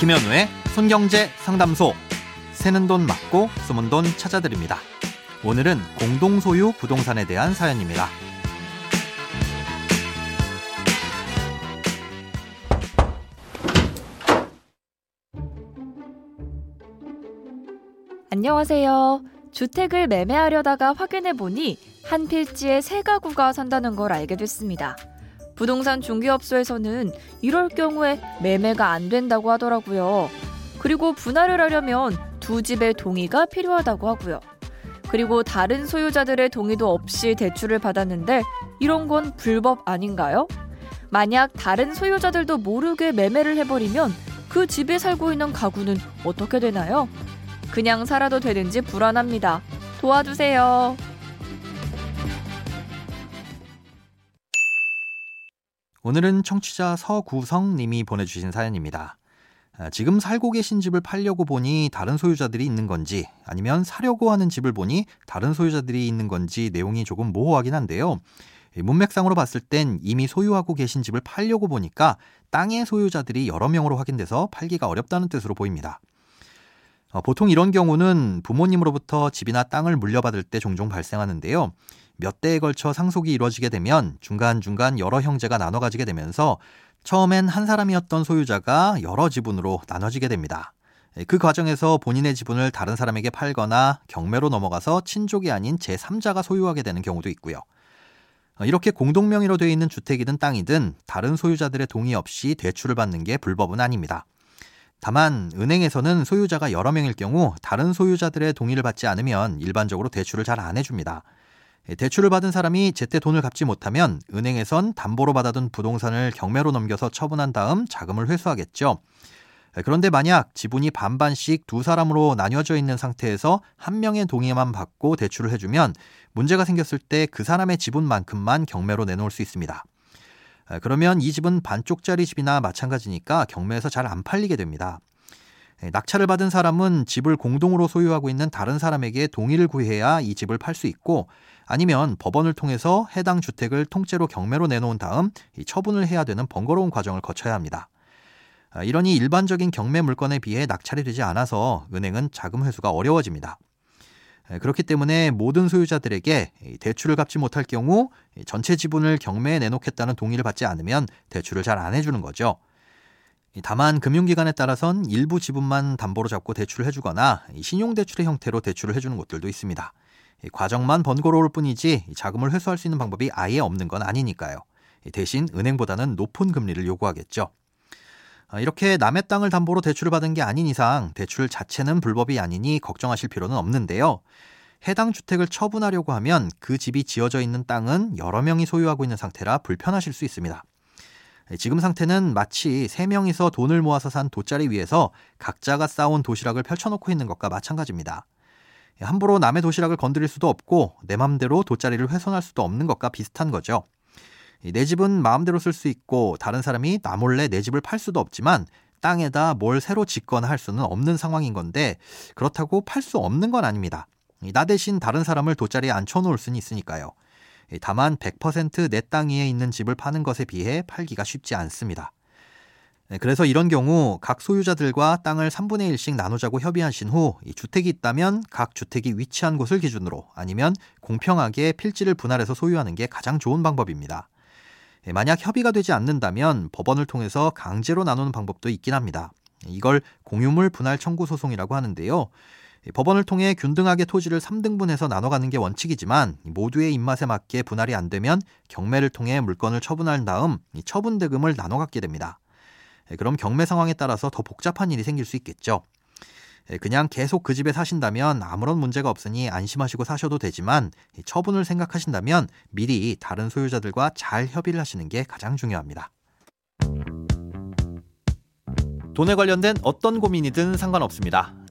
김현우의 손경제 상담소. 새는 돈 맞고 숨은 돈 찾아드립니다. 오늘은 공동소유 부동산에 대한 사연입니다. 안녕하세요. 주택을 매매하려다가 확인해 보니 한 필지에 세 가구가 산다는 걸 알게 됐습니다. 부동산 중개업소에서는 이럴 경우에 매매가 안 된다고 하더라고요. 그리고 분할을 하려면 두 집의 동의가 필요하다고 하고요. 그리고 다른 소유자들의 동의도 없이 대출을 받았는데 이런 건 불법 아닌가요? 만약 다른 소유자들도 모르게 매매를 해버리면 그 집에 살고 있는 가구는 어떻게 되나요? 그냥 살아도 되는지 불안합니다. 도와주세요. 오늘은 청취자 서구성 님이 보내주신 사연입니다. 아, 지금 살고 계신 집을 팔려고 보니 다른 소유자들이 있는 건지 아니면 사려고 하는 집을 보니 다른 소유자들이 있는 건지 내용이 조금 모호하긴 한데요. 문맥상으로 봤을 땐 이미 소유하고 계신 집을 팔려고 보니까 땅의 소유자들이 여러 명으로 확인돼서 팔기가 어렵다는 뜻으로 보입니다. 어, 보통 이런 경우는 부모님으로부터 집이나 땅을 물려받을 때 종종 발생하는데요. 몇 대에 걸쳐 상속이 이루어지게 되면 중간중간 여러 형제가 나눠 가지게 되면서 처음엔 한 사람이었던 소유자가 여러 지분으로 나눠지게 됩니다. 예, 그 과정에서 본인의 지분을 다른 사람에게 팔거나 경매로 넘어가서 친족이 아닌 제3자가 소유하게 되는 경우도 있고요. 어, 이렇게 공동명의로 되어 있는 주택이든 땅이든 다른 소유자들의 동의 없이 대출을 받는 게 불법은 아닙니다. 다만 은행에서는 소유자가 여러 명일 경우 다른 소유자들의 동의를 받지 않으면 일반적으로 대출을 잘 안 해줍니다. 예, 대출을 받은 사람이 제때 돈을 갚지 못하면 은행에선 담보로 받아둔 부동산을 경매로 넘겨서 처분한 다음 자금을 회수하겠죠. 예, 그런데 만약 지분이 반반씩 두 사람으로 나뉘어져 있는 상태에서 한 명의 동의만 받고 대출을 해주면 문제가 생겼을 때 그 사람의 지분만큼만 경매로 내놓을 수 있습니다. 아, 그러면 이 집은 반쪽짜리 집이나 마찬가지니까 경매에서 잘 안 팔리게 됩니다. 예, 낙찰을 받은 사람은 집을 공동으로 소유하고 있는 다른 사람에게 동의를 구해야 이 집을 팔 수 있고 아니면 법원을 통해서 해당 주택을 통째로 경매로 내놓은 다음 처분을 해야 되는 번거로운 과정을 거쳐야 합니다. 아, 이러니 일반적인 경매 물건에 비해 낙찰이 되지 않아서 은행은 자금 회수가 어려워집니다. 예, 그렇기 때문에 모든 소유자들에게 대출을 갚지 못할 경우 전체 지분을 경매에 내놓겠다는 동의를 받지 않으면 대출을 잘 안 해주는 거죠. 다만 금융기관에 따라선 일부 지분만 담보로 잡고 대출을 해주거나 신용대출의 형태로 대출을 해주는 곳들도 있습니다. 과정만 번거로울 뿐이지 자금을 회수할 수 있는 방법이 아예 없는 건 아니니까요. 대신 은행보다는 높은 금리를 요구하겠죠. 아, 이렇게 남의 땅을 담보로 대출을 받은 게 아닌 이상 대출 자체는 불법이 아니니 걱정하실 필요는 없는데요. 해당 주택을 처분하려고 하면 그 집이 지어져 있는 땅은 여러 명이 소유하고 있는 상태라 불편하실 수 있습니다. 지금 상태는 마치 세 명이서 돈을 모아서 산 돗자리 위에서 각자가 쌓은 도시락을 펼쳐놓고 있는 것과 마찬가지입니다. 함부로 남의 도시락을 건드릴 수도 없고 내 맘대로 돗자리를 훼손할 수도 없는 것과 비슷한 거죠. 내 집은 마음대로 쓸 수 있고 다른 사람이 나 몰래 내 집을 팔 수도 없지만 땅에다 뭘 새로 짓거나 할 수는 없는 상황인 건데 그렇다고 팔 수 없는 건 아닙니다. 나 대신 다른 사람을 돗자리에 앉혀놓을 수는 있으니까요. 다만 100%내 땅 위에 있는 집을 파는 것에 비해 팔기가 쉽지 않습니다. 네, 그래서 이런 경우 각 소유자들과 땅을 3분의 1씩 나누자고 협의하신 후 주택이 있다면 각 주택이 위치한 곳을 기준으로 아니면 공평하게 필지를 분할해서 소유하는 게 가장 좋은 방법입니다. 네, 만약 협의가 되지 않는다면 법원을 통해서 강제로 나누는 방법도 있긴 합니다. 이걸 공유물 분할 청구 소송이라고 하는데요. 법원을 통해 균등하게 토지를 3등분해서 나눠가는 게 원칙이지만 모두의 입맛에 맞게 분할이 안 되면 경매를 통해 물건을 처분한 다음 처분 대금을 나눠 갖게 됩니다. 예, 그럼 경매 상황에 따라서 더 복잡한 일이 생길 수 있겠죠. 예, 그냥 계속 그 집에 사신다면 아무런 문제가 없으니 안심하시고 사셔도 되지만 처분을 생각하신다면 미리 다른 소유자들과 잘 협의를 하시는 게 가장 중요합니다. 돈에 관련된 어떤 고민이든 상관없습니다.